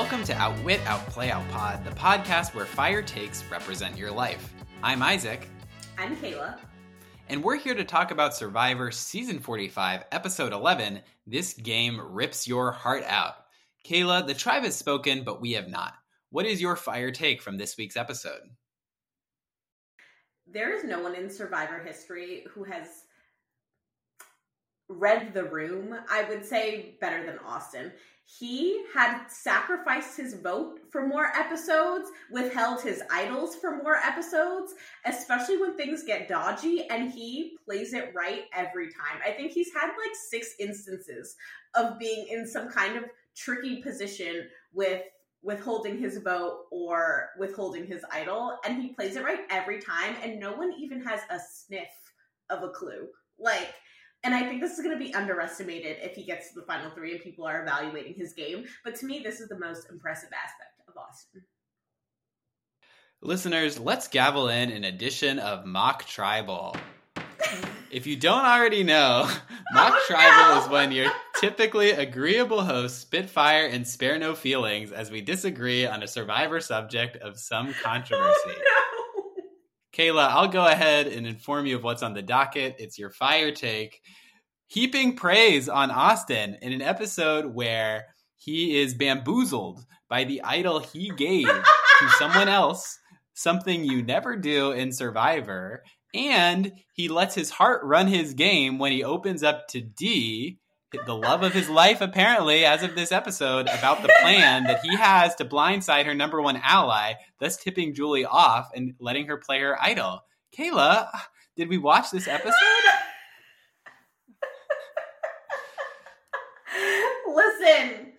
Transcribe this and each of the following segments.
Welcome to Outwit, Outplay, Outpod, the podcast where fire takes represent your life. I'm Isaac. I'm Kaila. And we're here to talk about Survivor Season 45, Episode 11 This Game Rips Your Heart Out. Kaila, the tribe has spoken, but we have not. What is your fire take from this week's episode? There is no one in Survivor history who has read the room, I would say, better than Austin. He had sacrificed his vote for more episodes, withheld his idols for more episodes, especially when things get dodgy, and he plays it right every time. I think he's had like six instances of being in some kind of tricky position with withholding his vote or withholding his idol, and he plays it right every time, and no one even has a sniff of a clue. Like, and I think this is going to be underestimated if he gets to the final three and people are evaluating his game. But to me, this is the most impressive aspect of Austin. Listeners, let's gavel in an edition of Mock Tribal. if you don't already know, Mock oh, Tribal no! is when your typically agreeable hosts spitfire and spare no feelings as we disagree on a survivor subject of some oh, controversy. Oh, no! Kaila, I'll go ahead and inform you of what's on the docket. It's your fire take. Heaping praise on Austin in an episode where he is bamboozled by the idol he gave to someone else, something you never do in Survivor. And he lets his heart run his game when he opens up to Dee, the love of his life, apparently, as of this episode, about the plan that he has to blindside her number one ally, thus tipping Julie off and letting her play her idol. Kaila, did we watch this episode? Listen,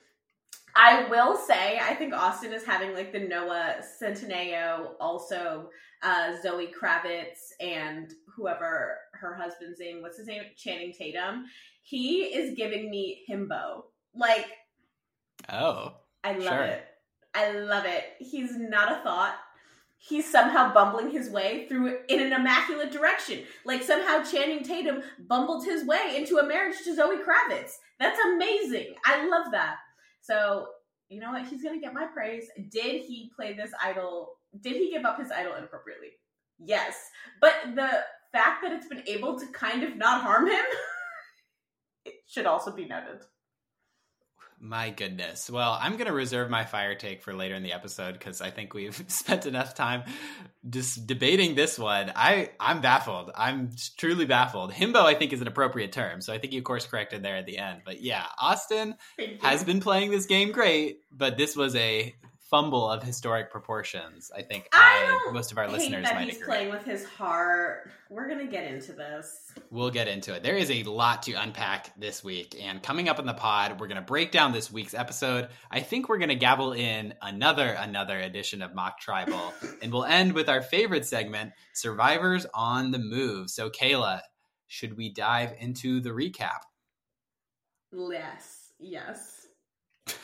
I will say, I think Austin is having like the Noah Centineo, also uh, Zoe Kravitz, and whoever her husband's name, what's his name? Channing Tatum. He is giving me himbo. Like, oh, I love sure. it. I love it. He's not a thought. He's somehow bumbling his way through in an immaculate direction. Like somehow Channing Tatum bumbled his way into a marriage to Zoe Kravitz. That's amazing. I love that. So, you know what? He's going to get my praise. Did he play this idol? Did he give up his idol inappropriately? Yes. But the fact that it's been able to kind of not harm him it should also be noted. My goodness. Well, I'm going to reserve my fire take for later in the episode because I think we've spent enough time just debating this one. I I'm baffled. I'm truly baffled. Himbo, I think, is an appropriate term, so I think you of course corrected there at the end. But yeah, Austin has been playing this game great, but this was a fumble of historic proportions. I think I, I most of our listeners might he's agree. Playing with his heart. We're gonna get into this. We'll get into it. There is a lot to unpack this week, and coming up in the pod, we're gonna break down this week's episode. I think we're gonna gavel in another another edition of Mock Tribal, and we'll end with our favorite segment, Survivors on the Move. So, Kaila, should we dive into the recap? Yes. Yes.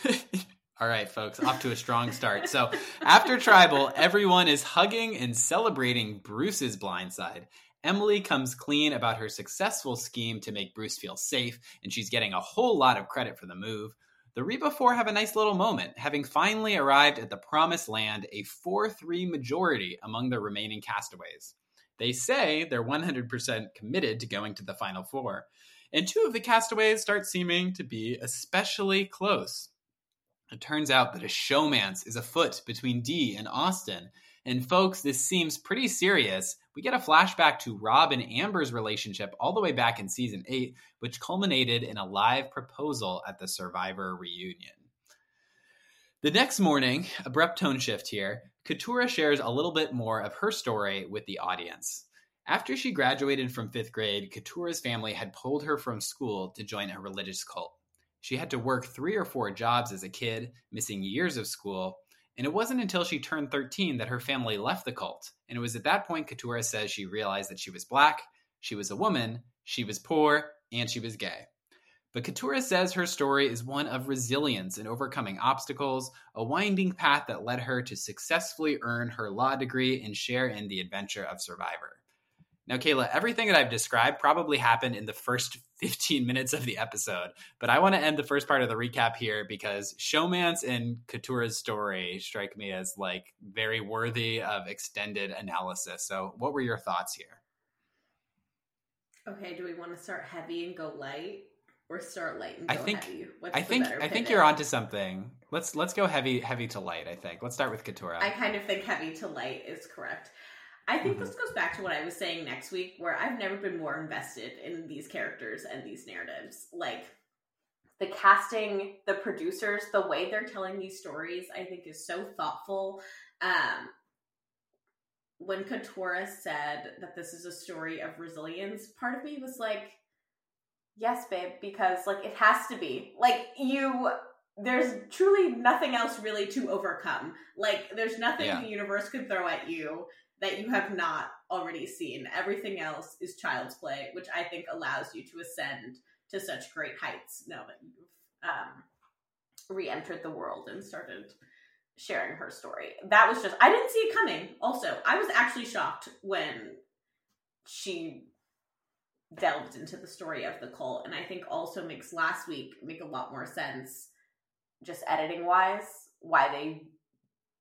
All right, folks, off to a strong start. So, after tribal, everyone is hugging and celebrating Bruce's blindside. Emily comes clean about her successful scheme to make Bruce feel safe, and she's getting a whole lot of credit for the move. The Reba Four have a nice little moment, having finally arrived at the promised land, a 4 3 majority among the remaining castaways. They say they're 100% committed to going to the final four, and two of the castaways start seeming to be especially close. It turns out that a showmance is afoot between Dee and Austin. And folks, this seems pretty serious. We get a flashback to Rob and Amber's relationship all the way back in season 8, which culminated in a live proposal at the Survivor reunion. The next morning, abrupt tone shift here, Katurah shares a little bit more of her story with the audience. After she graduated from fifth grade, Katurah's family had pulled her from school to join a religious cult. She had to work three or four jobs as a kid, missing years of school, and it wasn't until she turned 13 that her family left the cult. And it was at that point Katurah says she realized that she was black, she was a woman, she was poor, and she was gay. But Katurah says her story is one of resilience and overcoming obstacles, a winding path that led her to successfully earn her law degree and share in the adventure of Survivor. Now, Kaila, everything that I've described probably happened in the first 15 minutes of the episode, but I want to end the first part of the recap here because Showmance and Katurah's story strike me as like very worthy of extended analysis. So, what were your thoughts here? Okay, do we want to start heavy and go light? or start light and go I think, heavy? What's I think I think you're onto something. Let's let's go heavy heavy to light. I think let's start with Katurah. I kind of think heavy to light is correct. I think mm-hmm. this goes back to what I was saying next week, where I've never been more invested in these characters and these narratives. Like the casting, the producers, the way they're telling these stories, I think is so thoughtful. Um, when Katurah said that this is a story of resilience, part of me was like, yes, babe, because like it has to be. Like you there's truly nothing else really to overcome. Like there's nothing yeah. the universe could throw at you that you have not already seen. Everything else is child's play, which I think allows you to ascend to such great heights now that you've um, re-entered the world and started sharing her story. That was just I didn't see it coming. Also, I was actually shocked when she delved into the story of the cult and i think also makes last week make a lot more sense just editing wise why they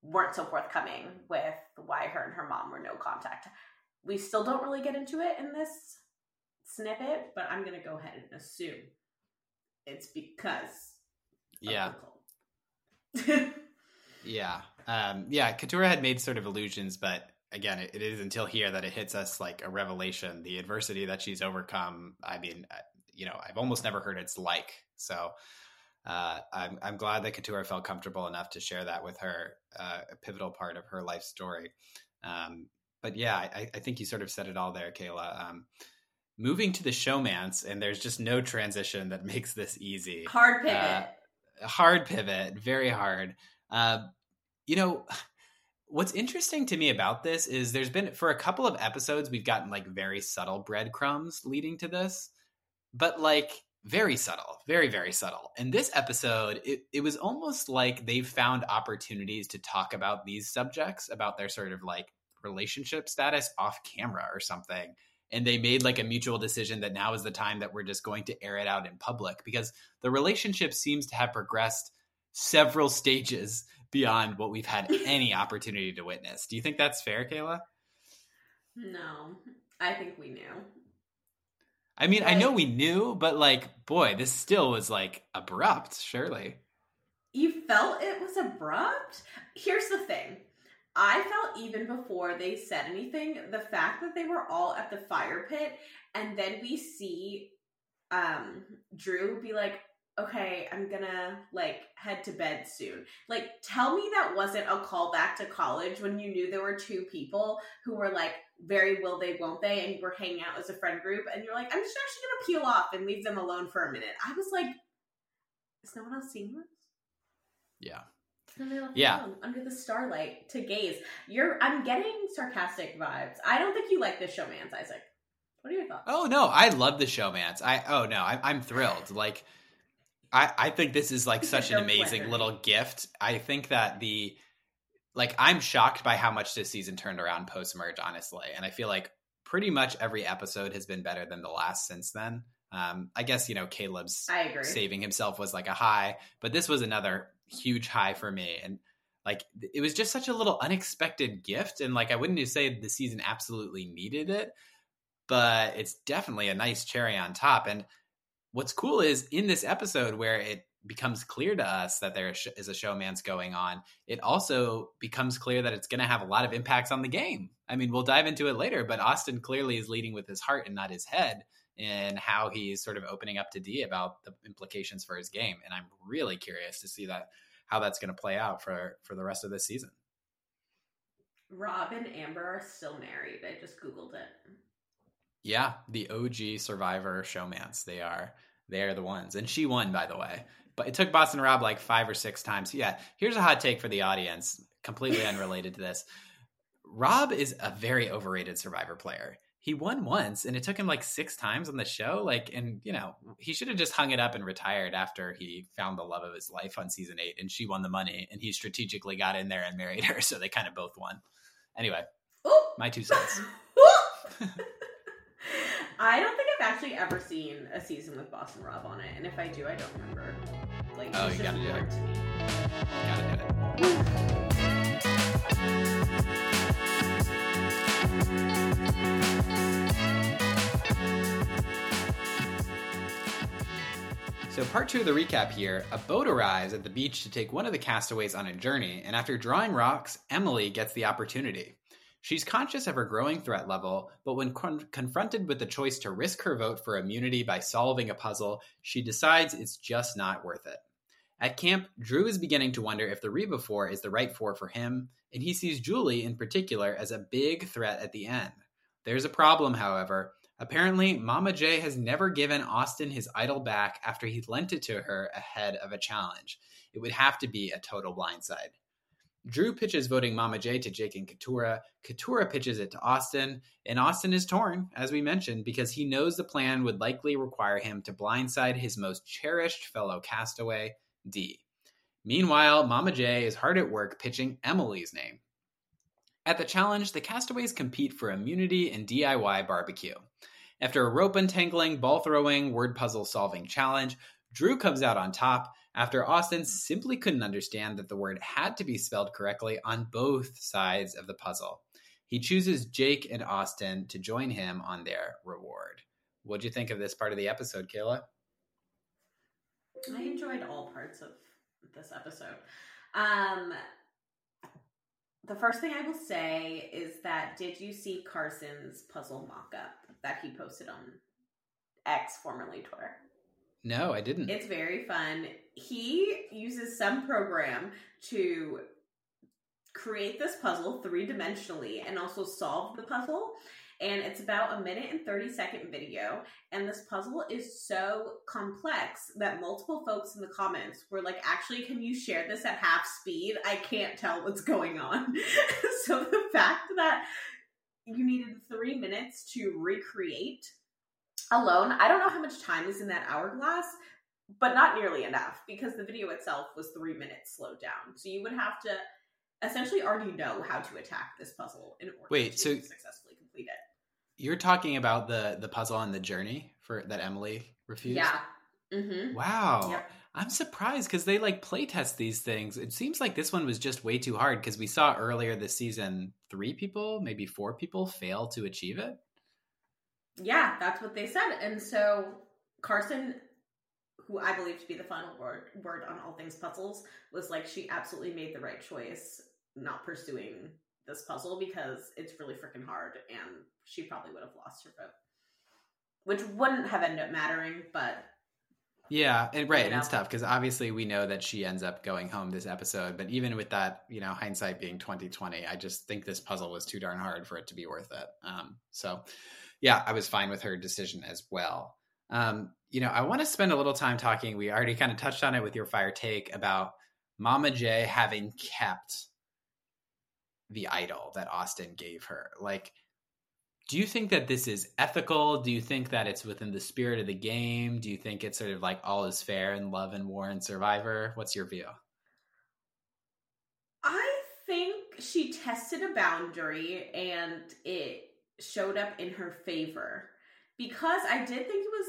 weren't so forthcoming with why her and her mom were no contact we still don't really get into it in this snippet but i'm going to go ahead and assume it's because yeah yeah um yeah katurah had made sort of illusions but again, it, it is until here that it hits us like a revelation. The adversity that she's overcome. I mean, you know, I've almost never heard its like. So uh, I'm I'm glad that Katurah felt comfortable enough to share that with her, uh, a pivotal part of her life story. Um, but yeah, I, I, think you sort of said it all there, Kaila. Um, moving to the showmance, and there's just no transition that makes this easy. Hard pivot. Uh, hard pivot, very hard. Uh, you know, what's interesting to me about this is there's been for a couple of episodes we've gotten like very subtle breadcrumbs leading to this but like very subtle very very subtle In this episode it, it was almost like they've found opportunities to talk about these subjects about their sort of like relationship status off camera or something and they made like a mutual decision that now is the time that we're just going to air it out in public because the relationship seems to have progressed several stages beyond what we've had any opportunity to witness. Do you think that's fair, Kaila? No, I think we knew. I mean, I know we knew, but like, boy, this still was like abrupt, surely. You felt it was abrupt? Here's the thing. I felt even before they said anything, the fact that they were all at the fire pit and then we see um Drew be like, okay, I'm gonna like head to bed soon. Like, tell me that wasn't a callback to college when you knew there were two people who were like very will they, won't they, and you were hanging out as a friend group, and you're like, I'm just actually gonna peel off and leave them alone for a minute. I was like, is no one else seeing this? Yeah. Yeah. Under the starlight to gaze. You're I'm getting sarcastic vibes. I don't think you like this showmance, Isaac. What are your thoughts? Oh no, I love the showmance. I oh no, I, I'm thrilled. Like I, I think this is like such an amazing little gift. I think that the like I'm shocked by how much this season turned around post merge, honestly. And I feel like pretty much every episode has been better than the last since then. Um, I guess you know Kaleb's saving himself was like a high, but this was another huge high for me. And like it was just such a little unexpected gift. And like I wouldn't say the season absolutely needed it, but it's definitely a nice cherry on top. And what's cool is in this episode where it becomes clear to us that there is a showmance going on, it also becomes clear that it's going to have a lot of impacts on the game. I mean, we'll dive into it later, but Austin clearly is leading with his heart and not his head in how he's sort of opening up to Dee about the implications for his game. And I'm really curious to see that how that's going to play out for for the rest of this season. Rob and Amber are still married. I just googled it. Yeah, the OG Survivor showmance. They are they are the ones, and she won by the way. But it took Boston Rob like five or six times. Yeah, here's a hot take for the audience, completely unrelated to this. Rob is a very overrated Survivor player. He won once, and it took him like six times on the show. Like, and you know, he should have just hung it up and retired after he found the love of his life on season eight, and she won the money, and he strategically got in there and married her, so they kind of both won. Anyway, my two cents. I don't think I've actually ever seen a season with Boston Rob on it, and if I do, I don't remember. Like, Oh, you gotta do it. to me. Gotta do it. So, part two of the recap here a boat arrives at the beach to take one of the castaways on a journey, and after drawing rocks, Emily gets the opportunity. She's conscious of her growing threat level, but when con- confronted with the choice to risk her vote for immunity by solving a puzzle, she decides it's just not worth it. At camp, Drew is beginning to wonder if the Reba 4 is the right 4 for him, and he sees Julie in particular as a big threat at the end. There's a problem, however. Apparently, Mama J has never given Austin his idol back after he lent it to her ahead of a challenge. It would have to be a total blindside. Drew pitches voting Mama J to Jake and Katurah. Katurah pitches it to Austin, and Austin is torn, as we mentioned, because he knows the plan would likely require him to blindside his most cherished fellow castaway, Dee. Meanwhile, Mama J is hard at work pitching Emily's name. At the challenge, the castaways compete for immunity and DIY barbecue. After a rope untangling, ball throwing, word puzzle solving challenge, Drew comes out on top after Austin simply couldn't understand that the word had to be spelled correctly on both sides of the puzzle. He chooses Jake and Austin to join him on their reward. What'd you think of this part of the episode, Kaila? I enjoyed all parts of this episode. Um, the first thing I will say is that did you see Carson's puzzle mock-up that he posted on X, formerly Twitter? No, I didn't. It's very fun. He uses some program to create this puzzle three dimensionally and also solve the puzzle. And it's about a minute and 30 second video. And this puzzle is so complex that multiple folks in the comments were like, actually, can you share this at half speed? I can't tell what's going on. so the fact that you needed three minutes to recreate alone, I don't know how much time is in that hourglass, but not nearly enough because the video itself was three minutes slowed down. So you would have to essentially already know how to attack this puzzle in order Wait, to so- successfully complete it. You're talking about the the puzzle on the journey for that Emily refused. Yeah. Mm-hmm. Wow. Yep. I'm surprised because they like playtest these things. It seems like this one was just way too hard because we saw earlier this season three people, maybe four people, fail to achieve it. Yeah, that's what they said. And so Carson, who I believe to be the final word word on all things puzzles, was like she absolutely made the right choice not pursuing this puzzle because it's really freaking hard and she probably would have lost her vote. Which wouldn't have ended up mattering, but Yeah, and right, You and it's tough because obviously we know that she ends up going home this episode. But even with that, you know, hindsight being twenty twenty, I just think this puzzle was too darn hard for it to be worth it. Um, so, yeah, I was fine with her decision as well. Um, you know, I want to spend a little time talking. We already kind of touched on it with your fire take about Mama J having kept the idol that Austin gave her. Like, do you think that this is ethical? Do you think that it's within the spirit of the game? Do you think it's sort of like all is fair in love and war and survivor? What's your view? I think she tested a boundary and it showed up in her favor. Because I did think it was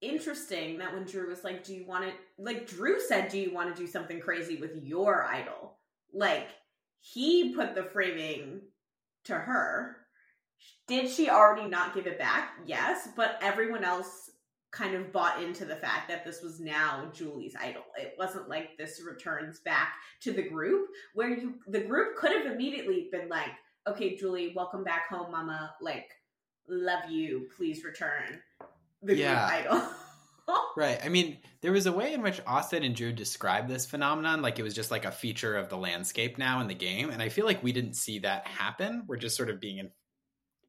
interesting that when Drew was like, Do you want to, like, Drew said, Do you want to do something crazy with your idol? Like, he put the framing to her. Did she already not give it back? Yes, but everyone else kind of bought into the fact that this was now Julie's idol. It wasn't like this returns back to the group where you the group could have immediately been like, "Okay, Julie, welcome back home, mama. Like, love you. Please return." The Yeah. group idol. Right. I mean, there was a way in which Austin and Drew described this phenomenon like it was just like a feature of the landscape now in the game. And I feel like we didn't see that happen. We're just sort of being in-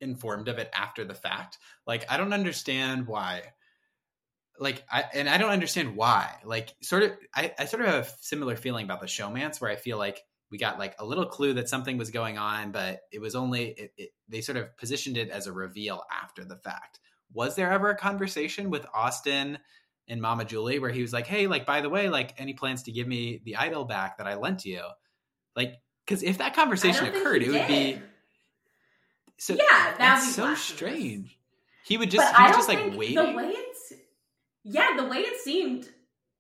informed of it after the fact. Like, I don't understand why. Like, I, and I don't understand why. Like, sort of, I, I sort of have a similar feeling about the showmance where I feel like we got like a little clue that something was going on, but it was only, it, it, they sort of positioned it as a reveal after the fact was there ever a conversation with Austin and Mama Julie where he was like, "Hey, like by the way, like any plans to give me the idol back that I lent you?" Like, because if that conversation I don't think occurred, it would be so. Yeah, that's be so blasphemous. strange. He would just But he was just like waiting. the way it's yeah, the way it seemed,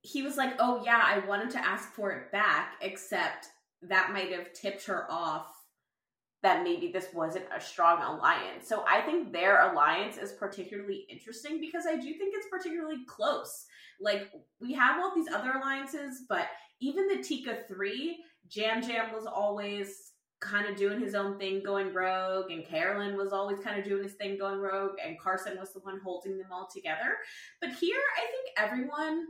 he was like, "Oh yeah, I wanted to ask for it back," except that might have tipped her off that maybe this wasn't a strong alliance. So I think their alliance is particularly interesting because I do think it's particularly close. Like we have all these other alliances, but even the Tika 3, Jam Jam was always kind of doing his own thing going rogue and Carolyn was always kind of doing his thing going rogue and Carson was the one holding them all together. But here I think everyone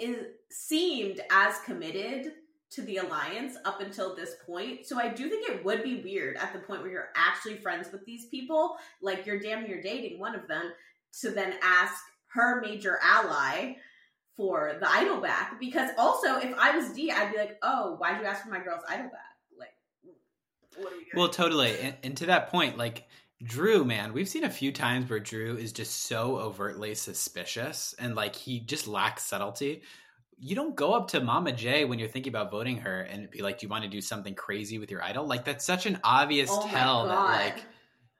is seemed as committed to the alliance up until this point. So I do think it would be weird at the point where you're actually friends with these people, like you're damn near dating one of them, to then ask her major ally for the idol back. Because also, if I was Dee, I'd be like, oh, why'd you ask for my girl's idol back? Like, what are you Well, totally. And, and to that point, like Drew, man, we've seen a few times where Drew is just so overtly suspicious and like he just lacks subtlety. You don't go up to Mama J when you're thinking about voting her and be like, "Do you want to do something crazy with your idol?" Like that's such an obvious Oh tell that like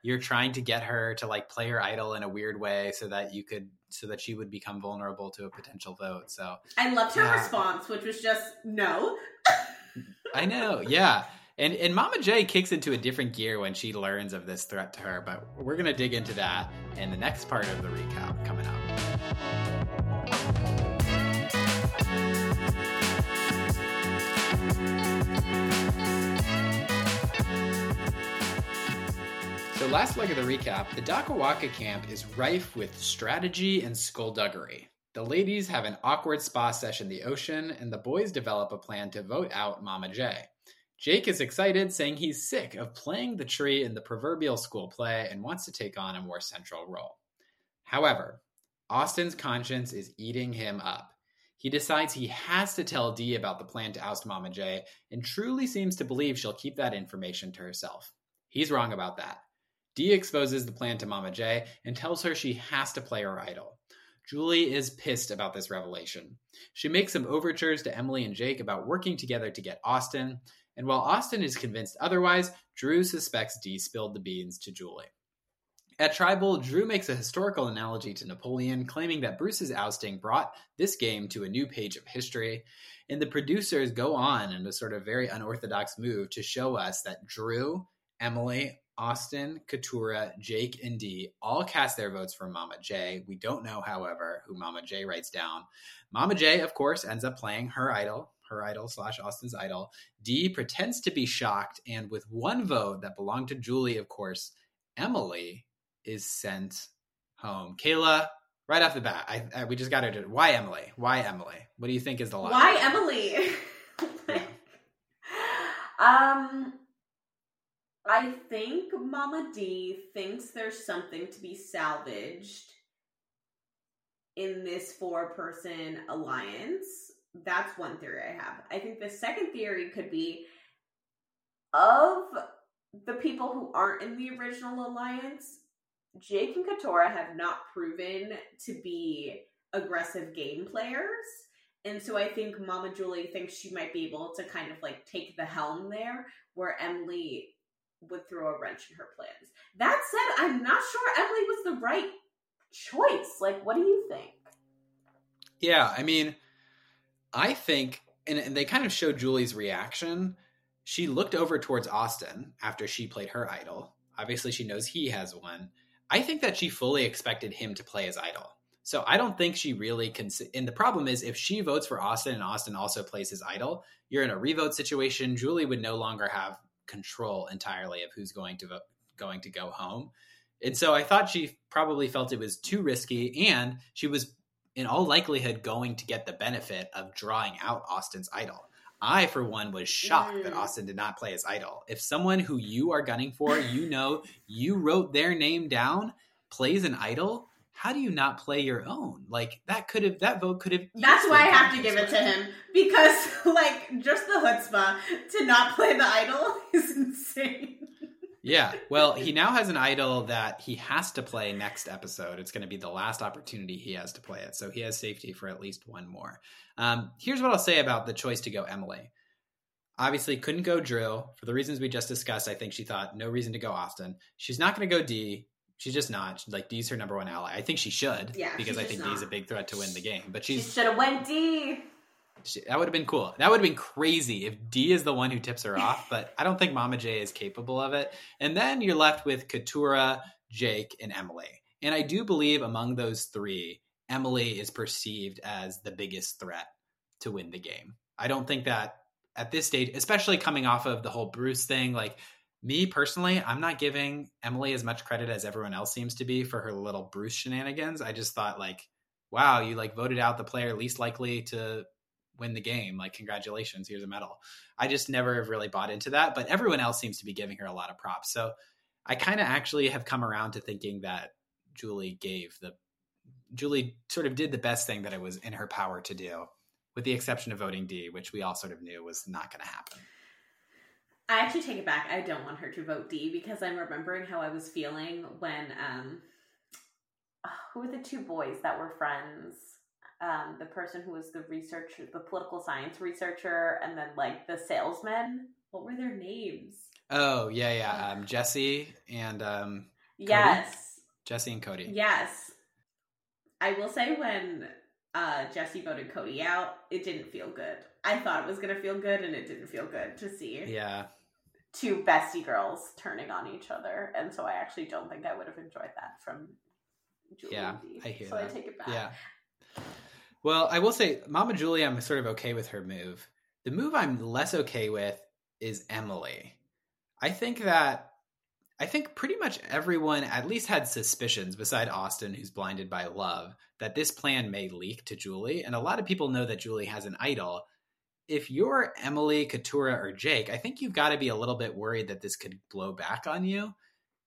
you're trying to get her to like play her idol in a weird way so that you could so that she would become vulnerable to a potential vote. So I loved her Yeah. response, which was just no. I know, yeah. And and Mama J kicks into a different gear when she learns of this threat to her, but we're gonna dig into that in the next part of the recap coming up. So last leg of the recap, the Dakuwaqa camp is rife with strategy and skullduggery. The ladies have an awkward spa sesh in the ocean, and the boys develop a plan to vote out Mama J. Jake is excited, saying he's sick of playing the tree in the proverbial school play and wants to take on a more central role. However, Austin's conscience is eating him up. He decides he has to tell Dee about the plan to oust Mama J and truly seems to believe she'll keep that information to herself. He's wrong about that. Dee exposes the plan to Mama J and tells her she has to play her idol. Julie is pissed about this revelation. She makes some overtures to Emily and Jake about working together to get Austin, and while Austin is convinced otherwise, Drew suspects Dee spilled the beans to Julie. At Tribal, Drew makes a historical analogy to Napoleon, claiming that Bruce's ousting brought this game to a new page of history. And the producers go on in a sort of very unorthodox move to show us that Drew, Emily, Austin, Katurah, Jake, and Dee all cast their votes for Mama J. We don't know, however, who Mama J writes down. Mama J, of course, ends up playing her idol, her idol slash Austin's idol. Dee pretends to be shocked, and with one vote that belonged to Julie, of course, Emily is sent home. Kaila, right off the bat, I, I we just got her to why Emily? Why Emily? What do you think is the lie? Why Emily? um, I think Mama D thinks there's something to be salvaged in this four person alliance. That's one theory I have. I think the second theory could be of the people who aren't in the original alliance, Jake and Katurah have not proven to be aggressive game players. And so I think Mama Julie thinks she might be able to kind of like take the helm there, where Emily would throw a wrench in her plans. That said, I'm not sure Emily was the right choice. Like, what do you think? Yeah, I mean, I think, and, and they kind of showed Julie's reaction. She looked over towards Austin after she played her idol. Obviously, she knows he has one. I think that she fully expected him to play his idol. So I don't think she really can. And the problem is, if she votes for Austin and Austin also plays his idol, you're in a revote situation. Julie would no longer have control entirely of who's going to vote, going to go home. And so I thought she probably felt it was too risky, and she was in all likelihood going to get the benefit of drawing out Austin's idol. I, for one, was shocked that Mm. Austin did not play his idol. If someone who you are gunning for, you know, you wrote their name down, plays an idol, how do you not play your own? Like that could have that vote could have. That's why I have to give it to him because, like, just the chutzpah to not play the idol is insane. Yeah. Well, he now has an idol that he has to play next episode. It's going to be the last opportunity he has to play it. So he has safety for at least one more. Um, here's what I'll say about the choice to go Emily. Obviously, couldn't go Drew for the reasons we just discussed. I think she thought no reason to go Austin. She's not going to go Dee She's just not. Like Dee's her number one ally. I think she should. Yeah, Because I think Dee's a big threat to win the game. But She should have went Dee. she, that would have been cool. That would have been crazy if Dee is the one who tips her off. But I don't think Mama J is capable of it. And then you're left with Katurah, Jake, and Emily. And I do believe among those three, Emily is perceived as the biggest threat to win the game. I don't think that at this stage, especially coming off of the whole Bruce thing, like me personally, I'm not giving Emily as much credit as everyone else seems to be for her little Bruce shenanigans. I just thought like, wow, you like voted out the player least likely to win the game. Like, congratulations, here's a medal. I just never have really bought into that, but everyone else seems to be giving her a lot of props. So I kind of actually have come around to thinking that Julie gave the Julie sort of did the best thing that it was in her power to do, with the exception of voting Dee, which we all sort of knew was not going to happen. I actually take it back. I don't want her to vote Dee because I'm remembering how I was feeling when um who were the two boys that were friends? Um, the person who was the researcher, the political science researcher, and then like the salesman. What were their names? Oh yeah, yeah. Um, Jesse and um, Yes. Jesse and Cody. Yes. I will say when uh, Jesse voted Cody out, it didn't feel good. I thought it was going to feel good, and it didn't feel good to see Yeah, two bestie girls turning on each other. And so I actually don't think I would have enjoyed that from Julie Yeah, Dee. I hear so that. I take it back. yeah. Well, I will say, Mama Julie, I'm sort of okay with her move. The move I'm less okay with is Emily. I think that I think pretty much everyone at least had suspicions, beside Austin, who's blinded by love, that this plan may leak to Julie. And a lot of people know that Julie has an idol. If you're Emily, Katurah, or Jake, I think you've got to be a little bit worried that this could blow back on you.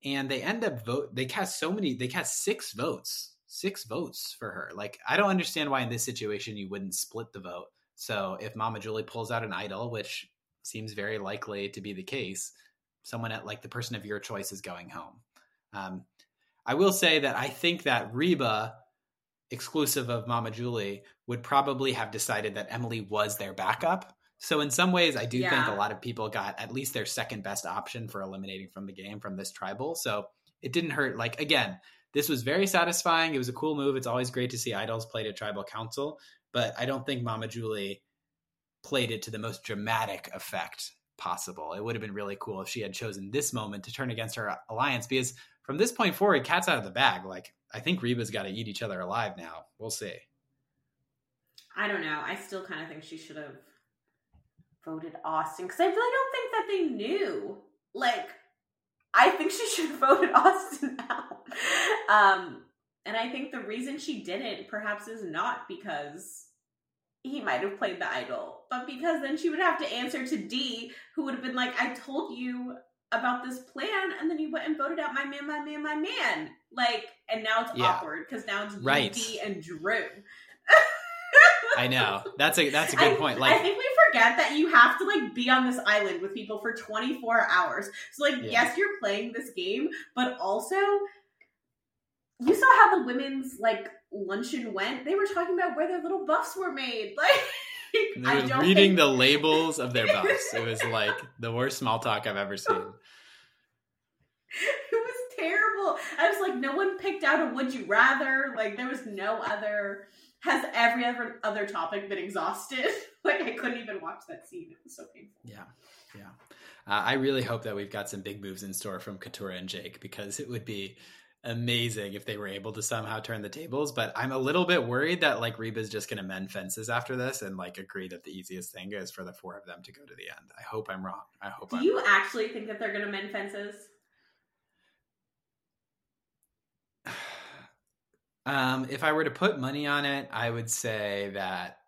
And they end up vote. They cast so many. They cast six votes. Six votes for her. Like I don't understand why in this situation you wouldn't split the vote. So if Mama Julie pulls out an idol, which seems very likely to be the case, someone at like the person of your choice is going home. Um, I will say that I think that Reba, exclusive of Mama Julie, would probably have decided that Emily was their backup. So in some ways, I do think a lot of people got at least their second best option for eliminating from the game from this tribal. So it didn't hurt. Like again, this was very satisfying. It was a cool move. It's always great to see idols played at tribal council, but I don't think Mama Julie played it to the most dramatic effect possible. It would have been really cool if she had chosen this moment to turn against her alliance because from this point forward, cat's out of the bag. Like I think Reba's got to eat each other alive now. We'll see. I don't know. I still kind of think she should have voted Austin because I really don't think that they knew. Like, I think she should have voted Austin out. Um, and I think the reason she didn't perhaps is not because he might have played the idol, but because then she would have to answer to Dee, who would have been like, I told you about this plan, and then you went and voted out my man, my man, my man. Like, and now it's Yeah. awkward because now it's Right. Dee and Drew. I know that's a that's a I- good point. Like I think we forget that you have to like be on this island with people for 24 hours. So like Yeah. yes, you're playing this game, but also you saw how the women's like luncheon went. They were talking about where their little buffs were made. Like they I were reading think- the labels of their buffs. It was like the worst small talk I've ever seen. it was terrible. I was like, no one picked out a would you rather. Like there was no other. Has every other other topic been exhausted? like I couldn't even watch that scene. It was so painful. Yeah, yeah. Uh, I really hope that we've got some big moves in store from Katurah and Jake because it would be amazing if they were able to somehow turn the tables. But I'm a little bit worried that like Reba's just going to mend fences after this and like agree that the easiest thing is for the four of them to go to the end. I hope I'm wrong. I hope Do I'm you wrong. actually think that they're going to mend fences? Um, if I were to put money on it, I would say that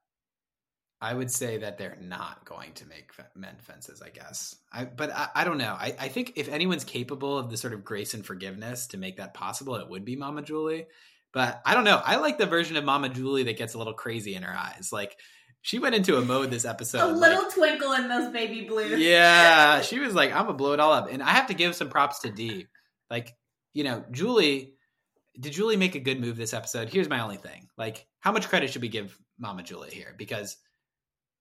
I would say that they're not going to make mend fences. I guess, I, but I, I don't know. I, I think if anyone's capable of the sort of grace and forgiveness to make that possible, it would be Mama Julie. But I don't know. I like the version of Mama Julie that gets a little crazy in her eyes. Like she went into a mode this episode. a like- little twinkle in those baby blues. yeah, she was like, I'm gonna blow it all up. And I have to give some props to Dee. Like, you know, Julie, did Julie make a good move this episode? Here's my only thing. Like, how much credit should we give Mama Julie here? Because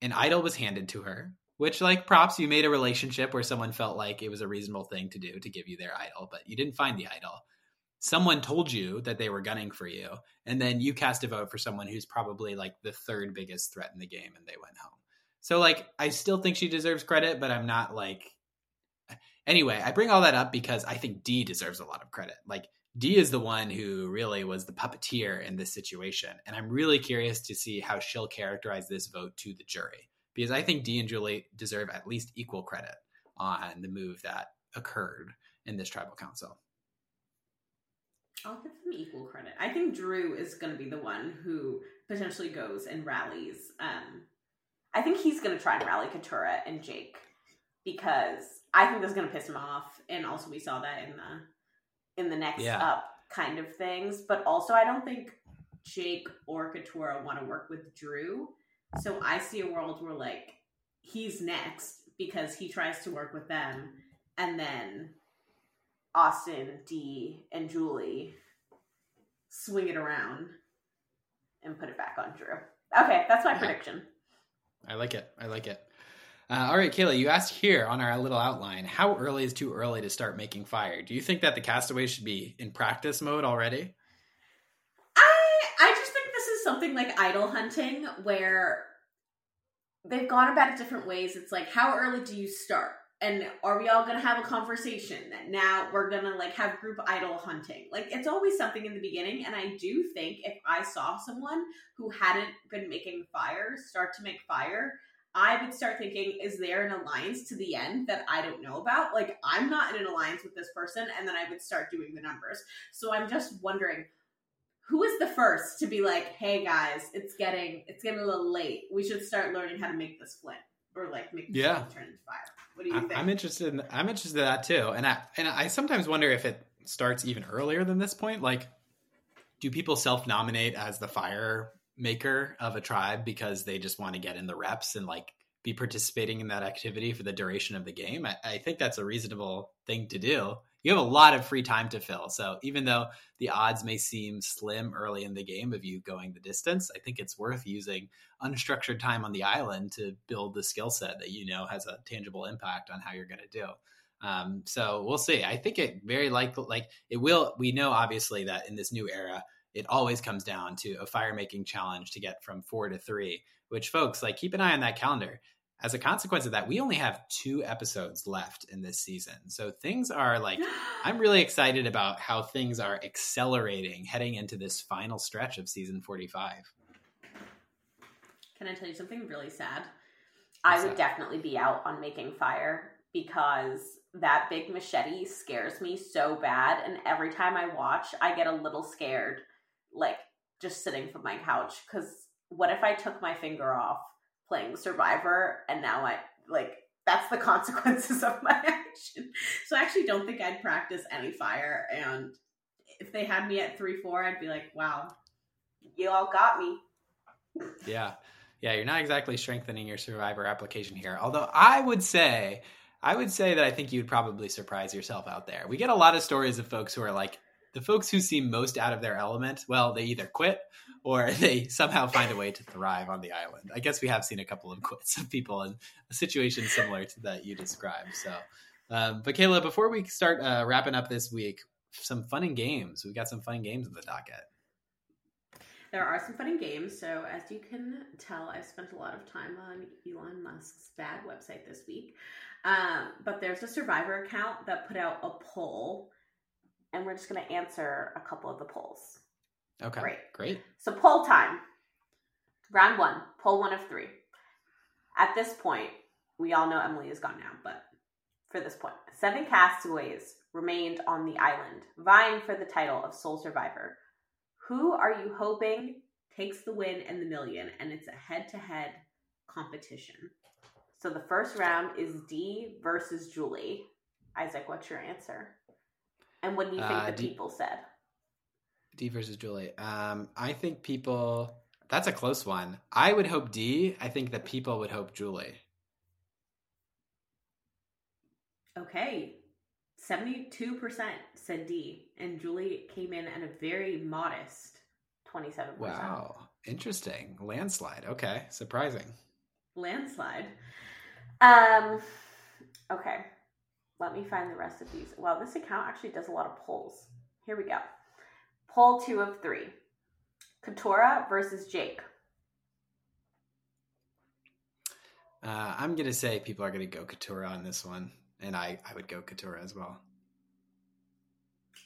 an idol was handed to her, which like props, you made a relationship where someone felt like it was a reasonable thing to do to give you their idol, but you didn't find the idol. someone told you that they were gunning for you, and then you cast a vote for someone who's probably like the third biggest threat in the game, and they went home. So like, I still think she deserves credit, but I'm not like. Anyway, I bring all that up because I think Dee deserves a lot of credit. Like Dee is the one who really was the puppeteer in this situation, and I'm really curious to see how she'll characterize this vote to the jury because I think Dee and Julie deserve at least equal credit on the move that occurred in this tribal council. I'll give them equal credit. I think Drew is going to be the one who potentially goes and rallies. Um, I think he's going to try and rally Katurah and Jake because I think that's going to piss him off. And also, we saw that in the in the next yeah. up kind of things. But also, I don't think Jake or Katurah want to work with Drew. So I see a world where like he's next because he tries to work with them, and then Austin, Dee, and Julie swing it around and put it back on Drew. Okay, that's my prediction. I like it. I like it. Uh, all right, Kaila, you asked here on our little outline how early is too early to start making fire? Do you think that the castaways should be in practice mode already? I I just think this is something like idol hunting where they've gone about it different ways. It's like how early do you start? and are we all gonna have a conversation that now we're gonna like have group idol hunting like it's always something in the beginning and i do think if i saw someone who hadn't been making fire start to make fire i would start thinking is there an alliance to the end that i don't know about like i'm not in an alliance with this person and then i would start doing the numbers so i'm just wondering who is the first to be like hey guys it's getting it's getting a little late we should start learning how to make this flint or like make the yeah. turn into fire what do you think? I'm interested. In, I'm interested in that too, and I and I sometimes wonder if it starts even earlier than this point. Like, do people self nominate as the fire maker of a tribe because they just want to get in the reps and like be participating in that activity for the duration of the game? I, I think that's a reasonable thing to do you have a lot of free time to fill. So even though the odds may seem slim early in the game of you going the distance, I think it's worth using unstructured time on the island to build the skill set that you know has a tangible impact on how you're going to do. Um, so we'll see. I think it very likely, like it will. We know obviously that in this new era, it always comes down to a fire making challenge to get from four to three. Which folks like keep an eye on that calendar as a consequence of that, we only have two episodes left in this season. So things are like, I'm really excited about how things are accelerating heading into this final stretch of season 45. Can I tell you something really sad? What's I would that? definitely be out on making fire because that big machete scares me so bad. And every time I watch, I get a little scared, like just sitting from my couch. Because what if I took my finger off? playing Survivor, and now I like that's the consequences of my action. So I actually don't think I'd practice any fire. And if they had me at three four, I'd be like, wow, you all got me. Yeah. Yeah, you're not exactly strengthening your survivor application here. Although I would say I would say that I think you'd probably surprise yourself out there. We get a lot of stories of folks who are like the folks who seem most out of their element, well, they either quit or they somehow find a way to thrive on the island. I guess we have seen a couple of quits of people in a situation similar to that you described. So, um, but Kaila, before we start uh, wrapping up this week, some fun and games. We've got some fun games in the docket. There are some fun and games. So, as you can tell, I've spent a lot of time on Elon Musk's bad website this week. Um, but there's a survivor account that put out a poll and we're just going to answer a couple of the polls. Okay. Great. Great. So, poll time. Round one, poll one of three. At this point, we all know Emily is gone now, but for this point, seven castaways remained on the island, vying for the title of sole survivor. Who are you hoping takes the win and the million? And it's a head to head competition. So the first round is Dee versus Julie. Isaac, what's your answer? And what do you think uh, the Dee, people said? Dee versus Julie. Um, I think people. That's a close one. I would hope Dee. I think that people would hope Julie. Okay. 72% said Dee, and Julie came in at a very modest 27%. Wow. Interesting. Landslide. Okay. Surprising. Landslide. Um, okay. Let me find the rest of these. Wow, this account actually does a lot of polls. Here we go. Poll two of three. Katurah versus Jake. Uh, I'm gonna say people are gonna go Katurah on this one, and I I would go Katurah as well.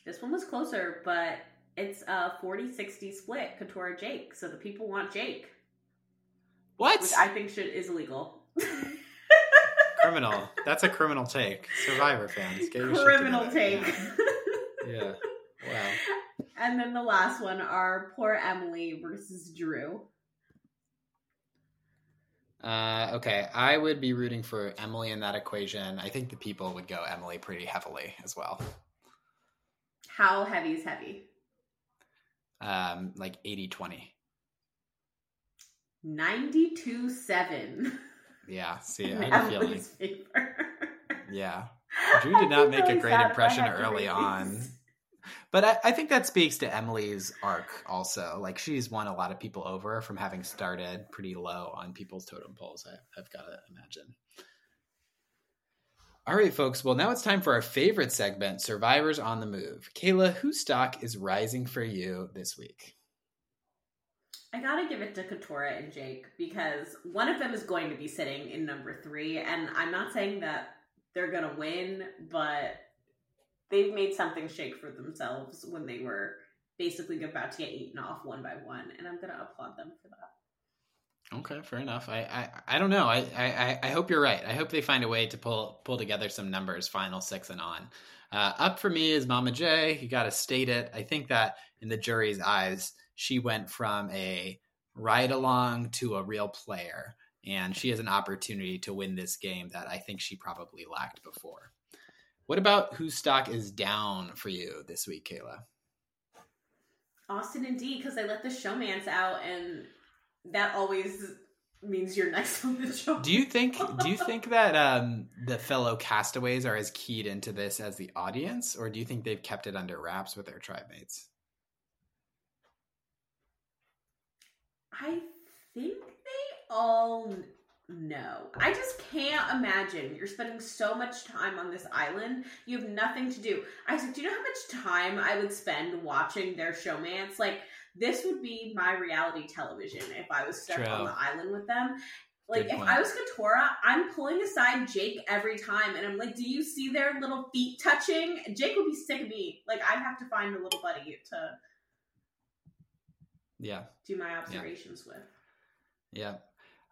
This one was closer, but it's a 40-60 split. Katurah Jake, so the people want Jake, What? which I think should is illegal. criminal. That's a criminal take. Survivor fans, get Criminal take. Yeah. Wow. And then the last one are poor Emily versus Drew. Uh, okay, I would be rooting for Emily in that equation. I think the people would go Emily pretty heavily as well. How heavy is heavy? Um, like 80 20. 92 7. Yeah, see, I have a feeling. Yeah. Drew did not make a great impression early on. But I, I think that speaks to Emily's arc also. Like she's won a lot of people over from having started pretty low on people's totem poles, I, I've got to imagine. All right, folks. Well, now it's time for our favorite segment, Survivors on the Move. Kaila, whose stock is rising for you this week? I gotta give it to Katurah and Jake because one of them is going to be sitting in number three, and I'm not saying that they're gonna win, but they've made something shake for themselves when they were basically about to get eaten off one by one, and I'm gonna applaud them for that. Okay, fair enough. I I, I don't know. I, I I hope you're right. I hope they find a way to pull pull together some numbers, final six and on. Uh, up for me is Mama J. You got to state it. I think that in the jury's eyes, she went from a ride along to a real player, and she has an opportunity to win this game that I think she probably lacked before. What about whose stock is down for you this week, Kaila? Austen and Dee because they let the showmance out, and that always means you're next on the show. Do you think do you think that um, the fellow castaways are as keyed into this as the audience, or do you think they've kept it under wraps with their tribe mates? I think they all know. I just can't imagine you're spending so much time on this island. You have nothing to do. I said, do you know how much time I would spend watching their showmance? Like this would be my reality television if I was stuck True. on the island with them. Like if. I was Katurah, I'm pulling aside Jake every time, and I'm like, "Do you see their little feet touching?" Jake would be sick of me. Like I'd have to find a little buddy to Yeah, do my observations with. yeah.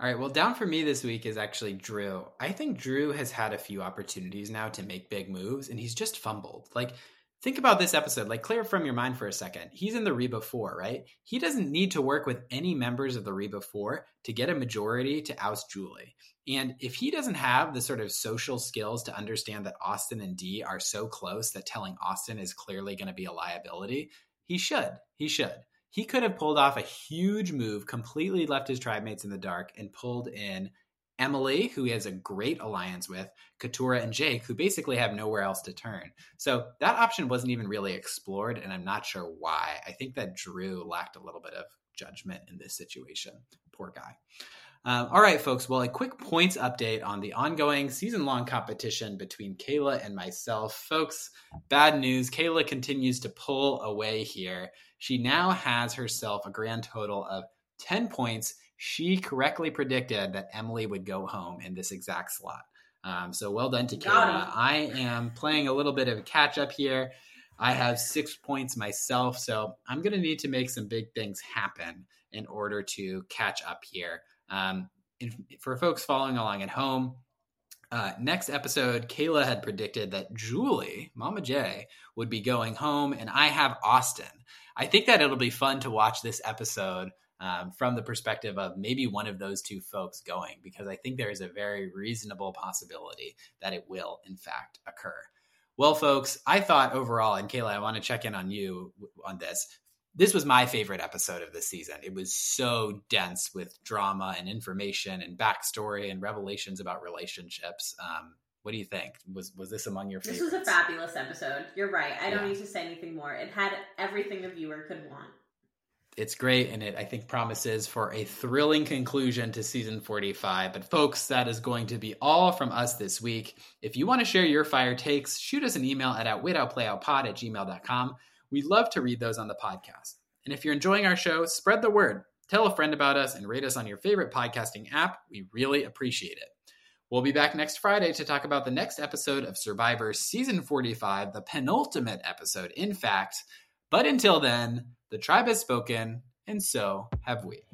All right. Well, down for me this week is actually Drew. I think Drew has had a few opportunities now to make big moves, and he's just fumbled. Like, think about this episode. Like, clear from your mind for a second. He's in the Reba 4, right? He doesn't need to work with any members of the Reba 4 to get a majority to oust Julie. And if he doesn't have the sort of social skills to understand that Austen and Dee are so close that telling Austen is clearly going to be a liability, he should. He should. He could have pulled off a huge move, completely left his tribe mates in the dark, and pulled in Emily, who he has a great alliance with, Katurah and Jake, who basically have nowhere else to turn. So that option wasn't even really explored, and I'm not sure why. I think that Drew lacked a little bit of judgment in this situation. Poor guy. Um, all right, folks. Well, a quick points update on the ongoing season long competition between Kaila and myself. Folks, bad news. Kaila continues to pull away here. She now has herself a grand total of 10 points. She correctly predicted that Emily would go home in this exact slot. Um, so well done to Kaila. I am playing a little bit of a catch up here. I have six points myself, so I'm going to need to make some big things happen in order to catch up here. Um, for folks following along at home, uh, next episode, Kaila had predicted that Julie, Mama J, would be going home, and I have Austen. I think that it'll be fun to watch this episode um, from the perspective of maybe one of those two folks going, because I think there is a very reasonable possibility that it will, in fact, occur. Well, folks, I thought overall, and Kaila, I want to check in on you on this. This was my favorite episode of the season. It was so dense with drama and information and backstory and revelations about relationships. Um, what do you think? Was was this among your favorites? This was a fabulous episode. You're right. I don't Yeah. need to say anything more. It had everything a viewer could want. it's great and it i think promises for a thrilling conclusion to season 45 but folks that is going to be all from us this week if you want to share your fire takes shoot us an email at outwitoutplayoutpod at gmail.com We love to read those on the podcast. And if you're enjoying our show, spread the word. Tell a friend about us and rate us on your favorite podcasting app. We really appreciate it. We'll be back next Friday to talk about the next episode of Survivor Season 45, the penultimate episode, in fact. But until then, the tribe has spoken, and so have we.